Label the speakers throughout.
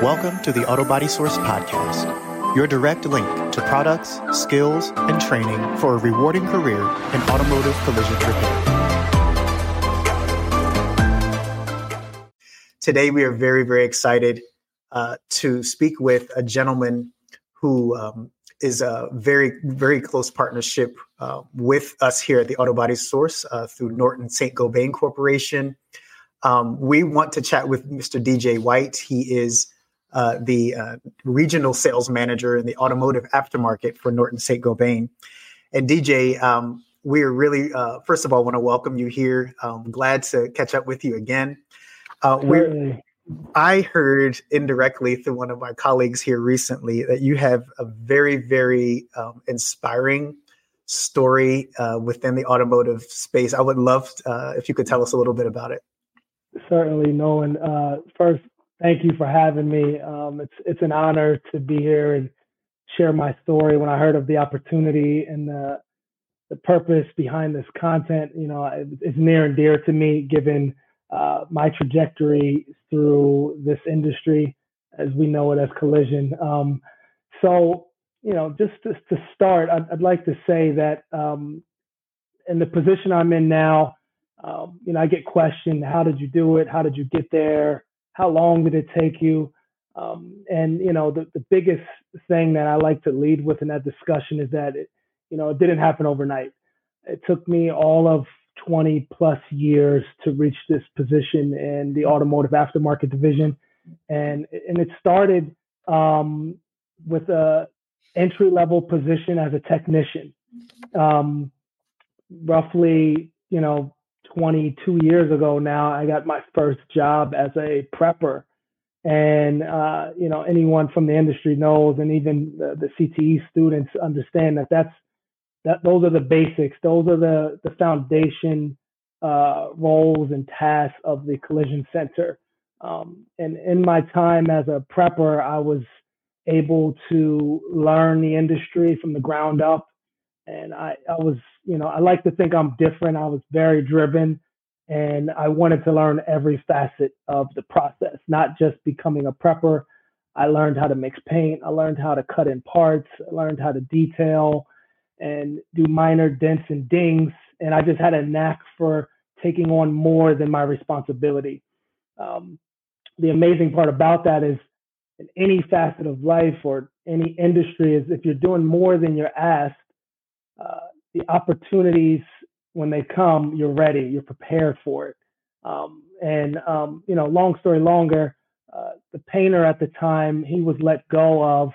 Speaker 1: Welcome to the Auto Body Source Podcast, your direct link to products, skills, and training for a rewarding career in automotive collision repair. Today, we are very, very excited uh, to speak with a gentleman who um, is a very, very close partnership uh, with us here at the Auto Body Source uh, through Norton St. Gobain Corporation. Um, we want to chat with Mr. DJ White. He is uh, the uh, regional sales manager in the automotive aftermarket for Norton St. Gobain. And DJ, um, we are really, uh, first of all, want to welcome you here. I'm glad to catch up with you again. Uh, we're, I heard indirectly through one of my colleagues here recently that you have a very, very um, inspiring story uh, within the automotive space. I would love uh, if you could tell us a little bit about it.
Speaker 2: Certainly, Nolan. first, Thank you for having me. Um, it's it's an honor to be here and share my story. When I heard of the opportunity and the the purpose behind this content, you know, it's near and dear to me, given uh, my trajectory through this industry, as we know it as collision. Um, so, you know, just to, to start, I'd, I'd, like to say that um, in the position I'm in now, um, you know, I get questioned, how did you do it? How did you get there? How long did it take you? Um, and you know, the, the biggest thing that I like to lead with in that discussion is that it, you know, it didn't happen overnight. It took me all of 20 plus years to reach this position in the automotive aftermarket division, and and it started um, with a entry level position as a technician. Um, roughly, you know, 22 years ago now, I got my first job as a prepper. And, uh, you know, anyone from the industry knows, and even the, the CTE students understand that that's, that those are the basics. Those are the, the foundation uh, roles and tasks of the collision center. Um, and in my time as a prepper, I was able to learn the industry from the ground up and I, I was, you know, I like to think I'm different. I was very driven and I wanted to learn every facet of the process, not just becoming a prepper. I learned how to mix paint. I learned how to cut in parts. I learned how to detail and do minor dents and dings. And I just had a knack for taking on more than my responsibility. Um, the amazing part about that is in any facet of life or any industry is if you're doing more than you're asked, uh, the opportunities when they come, you're ready, you're prepared for it. Um, and um, you know, long story longer, uh, the painter at the time he was let go of,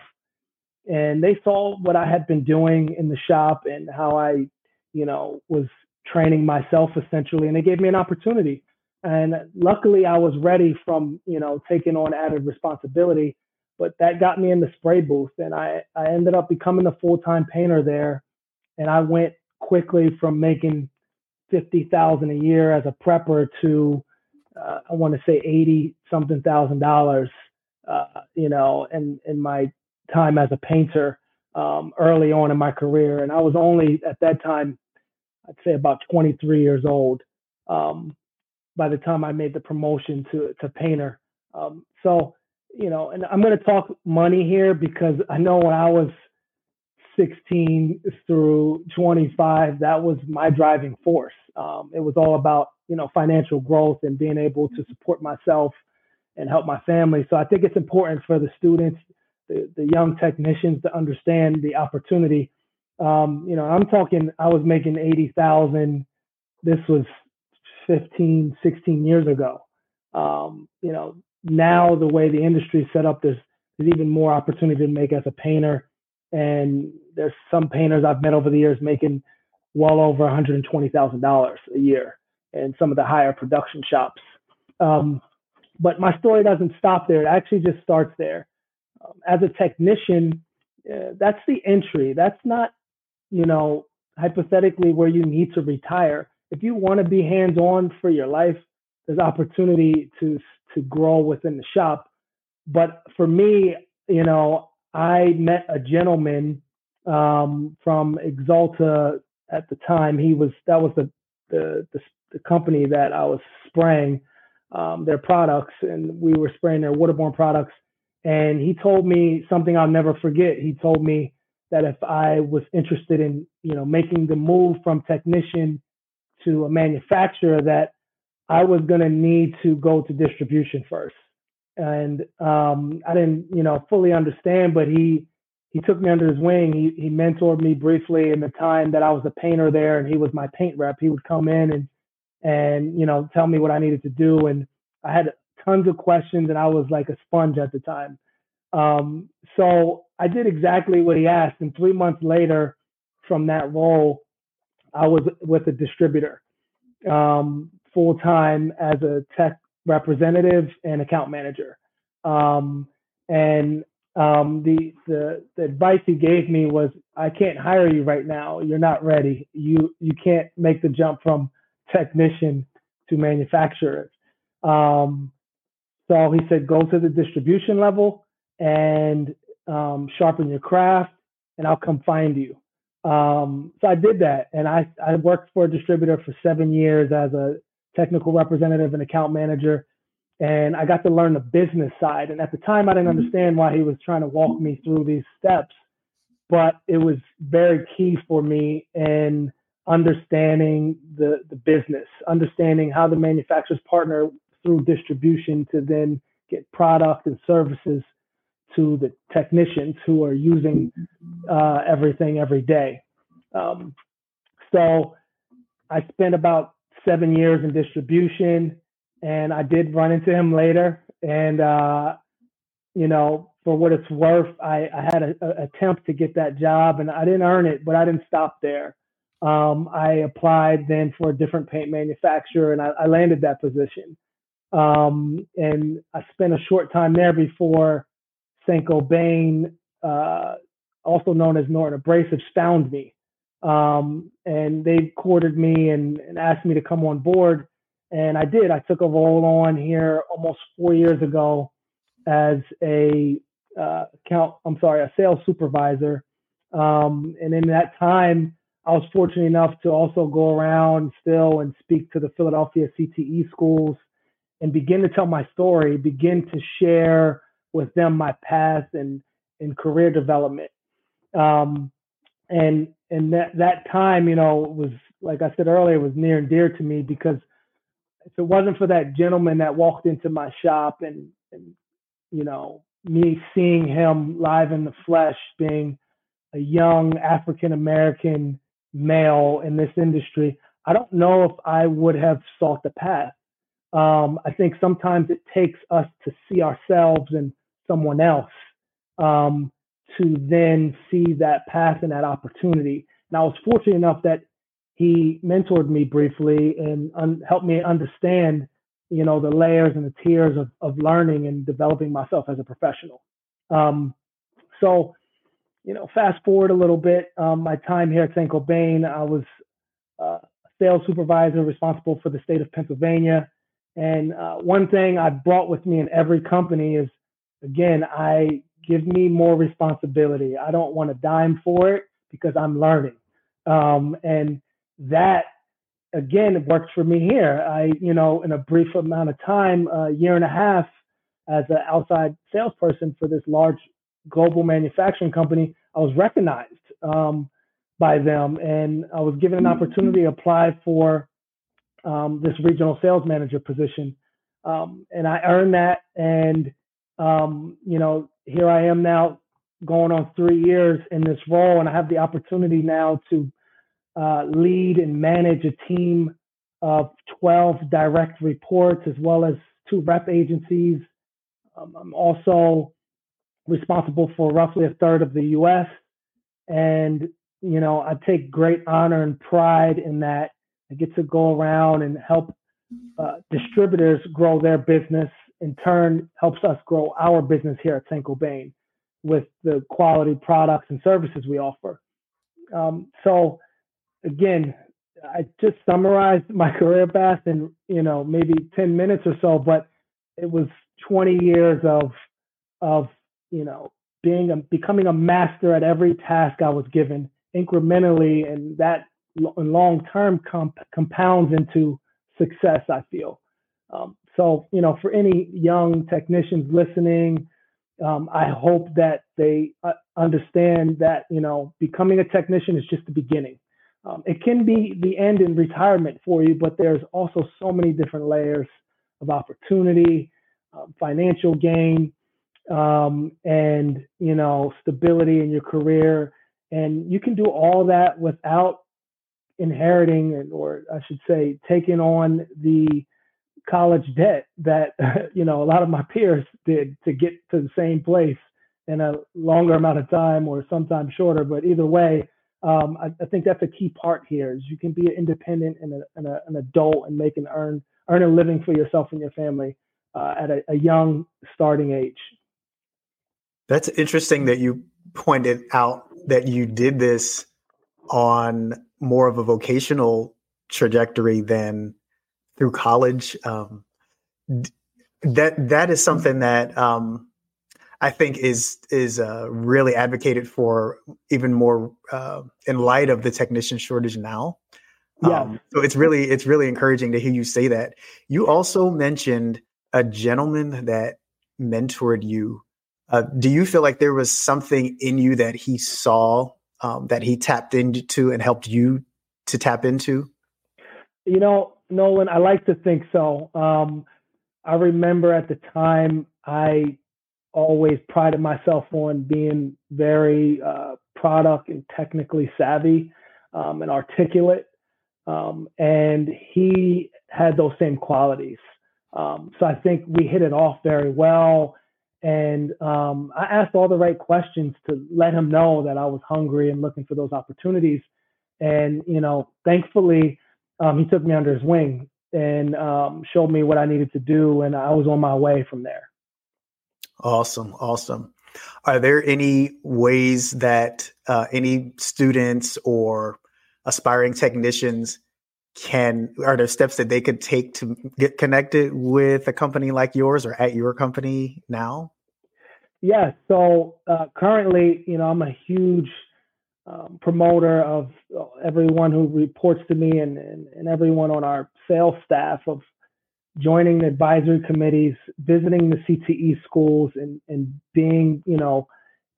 Speaker 2: and they saw what I had been doing in the shop and how I, you know, was training myself essentially, and they gave me an opportunity. And luckily, I was ready from you know taking on added responsibility. But that got me in the spray booth, and I I ended up becoming a full time painter there and I went quickly from making fifty thousand a year as a prepper to uh, I want to say eighty something thousand dollars, uh, you know, in in my time as a painter um, early on in my career, and I was only at that time, I'd say about twenty three years old. Um, by the time I made the promotion to to painter, um, so you know, and I'm going to talk money here because I know when I was 16 through 25, that was my driving force. Um, it was all about, you know, financial growth and being able to support myself and help my family. So I think it's important for the students, the, the young technicians to understand the opportunity. Um, you know, I'm talking, I was making 80,000. This was 15, 16 years ago. Um, you know, now the way the industry set up, there's, there's even more opportunity to make as a painter and there's some painters I've met over the years making well over $120,000 a year in some of the higher production shops. Um, but my story doesn't stop there. It actually just starts there. Um, as a technician, uh, that's the entry. That's not, you know, hypothetically where you need to retire. If you want to be hands on for your life, there's opportunity to to grow within the shop. But for me, you know, I met a gentleman um, from Axalta at the time. He was that was the the the, the company that I was spraying um, their products, and we were spraying their waterborne products. And he told me something I'll never forget. He told me that if I was interested in, you know, making the move from technician to a manufacturer, that I was going to need to go to distribution first. And um, I didn't, you know, fully understand, but he he took me under his wing. He he mentored me briefly in the time that I was a painter there, and he was my paint rep. He would come in and and you know tell me what I needed to do, and I had tons of questions, and I was like a sponge at the time. Um, so I did exactly what he asked, and three months later, from that role, I was with a distributor um, full time as a tech representative and account manager. Um, and um, the, the the advice he gave me was, I can't hire you right now. You're not ready. You you can't make the jump from technician to manufacturer. Um, so he said, go to the distribution level and um, sharpen your craft, and I'll come find you. Um, so I did that, and I I worked for a distributor for seven years as a technical representative and account manager, and I got to learn the business side. And at the time, I didn't mm-hmm. understand why he was trying to walk me through these steps, but it was very key for me in understanding the the business, understanding how the manufacturers partner through distribution to then get product and services to the technicians who are using uh, everything every day. Um, so I spent about seven years in distribution, and I did run into him later. And uh, you know, for what it's worth, I, I had an attempt to get that job, and I didn't earn it, but I didn't stop there. Um, I applied then for a different paint manufacturer, and I, I landed that position. Um, and I spent a short time there before Saint-Gobain, uh, also known as Norton Abrasives, found me. Um, and they courted me and, and, asked me to come on board. And I did. I took a role on here almost four years ago as a uh, account, I'm sorry, a sales supervisor. Um, and in that time, I was fortunate enough to also go around still and speak to the Philadelphia CTE schools and begin to tell my story, begin to share with them my path and and career development. Um, and and that that time, you know, was like I said earlier, was near and dear to me because if it wasn't for that gentleman that walked into my shop and and you know me seeing him live in the flesh, being a young African American male in this industry, I don't know if I would have sought the path. Um, I think sometimes it takes us to see ourselves and someone else um, to then see that path and that opportunity. And I was fortunate enough that he mentored me briefly and un- helped me understand, you know, the layers and the tiers of, of learning and developing myself as a professional. Um, so, you know, fast forward a little bit, um, my time here at Saint-Gobain, I was uh, sales supervisor responsible for the state of Pennsylvania. And uh, one thing I brought with me in every company is again, I give me more responsibility. I don't want a dime for it because I'm learning. Um, and that again works for me here. I, you know, in a brief amount of time, a year and a half as an outside salesperson for this large global manufacturing company, I was recognized um, by them, and I was given an opportunity to apply for um, this regional sales manager position, um, and I earned that. And um, you know, here I am now going on three years in this role, and I have the opportunity now to uh, lead and manage a team of 12 direct reports as well as two rep agencies. Um, I'm also responsible for roughly a third of the US. And, you know, I take great honor and pride in that. I get to go around and help uh, distributors grow their business in turn helps us grow our business here at Saint-Gobain with the quality products and services we offer. Um, so again, I just summarized my career path in, you know, maybe 10 minutes or so, but it was 20 years of, of, you know, being a, becoming a master at every task I was given incrementally. And that long term comp- compounds into success, I feel. Um, so, you know, for any young technicians listening, um, I hope that they uh, understand that you know becoming a technician is just the beginning. Um, it can be the end in retirement for you, but there's also so many different layers of opportunity, um, financial gain, um, and you know stability in your career, and you can do all that without inheriting, or I should say, taking on the college debt that you know a lot of my peers did to get to the same place in a longer amount of time or sometimes shorter. But either way, um, I, I, think that's a key part here. Is you can be an independent and, a, and a, an adult and make and earn earn a living for yourself and your family uh, at a, a young starting age.
Speaker 1: That's interesting that you pointed out that you did this on more of a vocational trajectory than through college. Um, that that is something that um, I think is is uh, really advocated for even more uh, in light of the technician shortage now.
Speaker 2: Yeah. Um,
Speaker 1: so it's really it's really encouraging to hear you say that. You also mentioned a gentleman that mentored you. Uh, do you feel like there was something in you that he saw um, that he tapped into and helped you to tap into?
Speaker 2: You know, Nolan, I like to think so. Um, I remember at the time I always prided myself on being very uh, product and technically savvy um, and articulate. Um, and he had those same qualities. Um, so I think we hit it off very well. And um, I asked all the right questions to let him know that I was hungry and looking for those opportunities. And, you know, thankfully, um, he took me under his wing and um, showed me what I needed to do, and I was on my way from there.
Speaker 1: Awesome, awesome. Are there any ways that uh, any students or aspiring technicians can are there steps that they could take to get connected with a company like yours or at your company now
Speaker 2: yeah so uh, currently you know i'm a huge um, promoter of uh, everyone who reports to me and, and, and everyone on our sales staff of joining the advisory committees, visiting the CTE schools, and, and being, you know,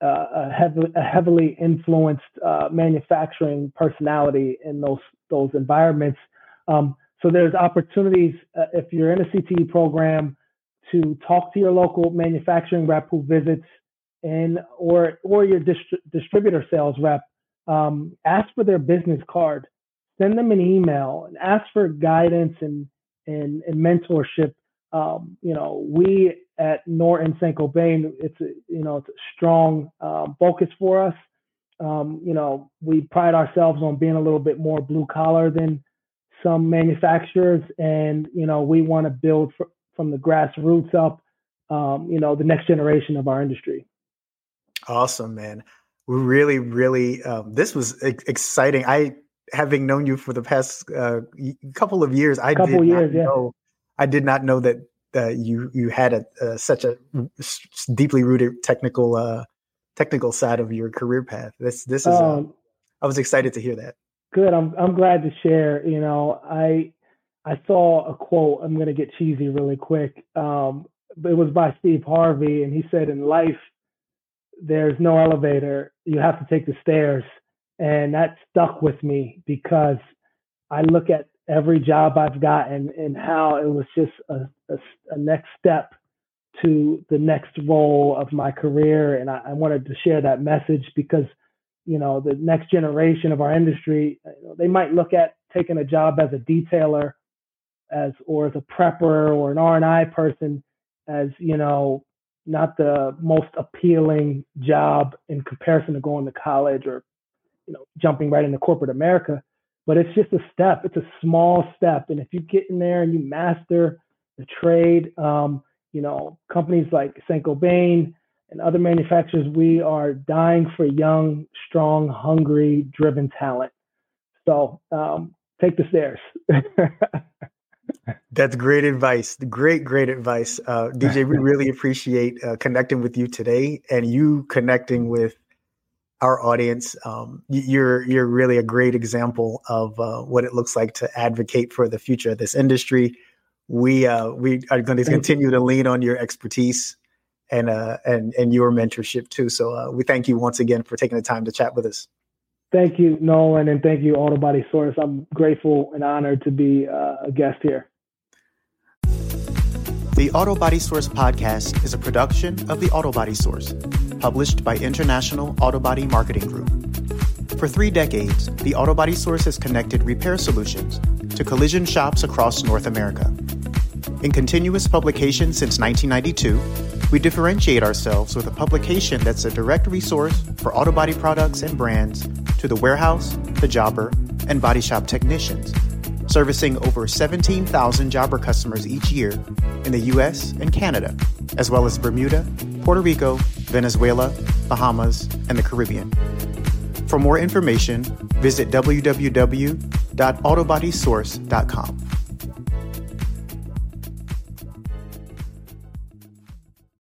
Speaker 2: uh, a, heavily, a heavily influenced uh, manufacturing personality in those those environments. Um, so there's opportunities uh, if you're in a CTE program to talk to your local manufacturing rep who visits, and or or your distri- distributor sales rep um, ask for their business card, send them an email, and ask for guidance and and, and mentorship. Um, you know, we at Norton St. Gobain, it's a, you know it's a strong um, focus for us. Um, you know, we pride ourselves on being a little bit more blue collar than some manufacturers, and you know, we want to build fr- from the grassroots up. Um, you know, the next generation of our industry.
Speaker 1: Awesome, man really, really, um, this was exciting. I, having known you for the past uh, couple of years, I
Speaker 2: couple
Speaker 1: did
Speaker 2: years,
Speaker 1: not know, I did not know that uh, you you had a, uh, such a deeply rooted technical uh, technical side of your career path. This this is. Um, I was excited to hear that.
Speaker 2: Good. I'm I'm glad to share. You know, I I saw a quote. I'm going to get cheesy really quick. Um, it was by Steve Harvey, and he said, "In life, there's no elevator. You have to take the stairs. And that stuck with me because I look at every job I've gotten and how it was just a, a, a next step to the next role of my career. And I, I, wanted to share that message because, you know, the next generation of our industry, they might look at taking a job as a detailer as or as a prepper or an R&I person as, you know, not the most appealing job in comparison to going to college or you know jumping right into corporate America. But it's just a step. It's a small step, and if you get in there and you master the trade, um, you know companies like Saint Gobain and other manufacturers, we are dying for young, strong, hungry, driven talent. So um, take the stairs.
Speaker 1: That's great advice. Great, great advice. Uh, DJ, we really appreciate uh, connecting with you today and you connecting with our audience. Um, you're you're really a great example of uh, what it looks like to advocate for the future of this industry. We uh, we are going to continue to lean on your expertise
Speaker 3: and uh, and and your mentorship too. So uh, we thank you once again for taking the time to chat with us.
Speaker 2: Thank you, Nolan, and thank you, Auto Body Source. I'm grateful and honored to be uh, a guest here.
Speaker 1: The Auto Body Source podcast is a production of the Auto Body Source, published by International Auto Body Marketing Group. For three decades, the Auto Body Source has connected repair solutions to collision shops across North America. In continuous publication since 1992, we differentiate ourselves with a publication that's a direct resource for auto body products and brands to the warehouse, the jobber, and body shop technicians, servicing over 17,000 jobber customers each year in the US and Canada, as well as Bermuda, Puerto Rico, Venezuela, Bahamas, and the Caribbean. For more information, visit www.autobodysource.com.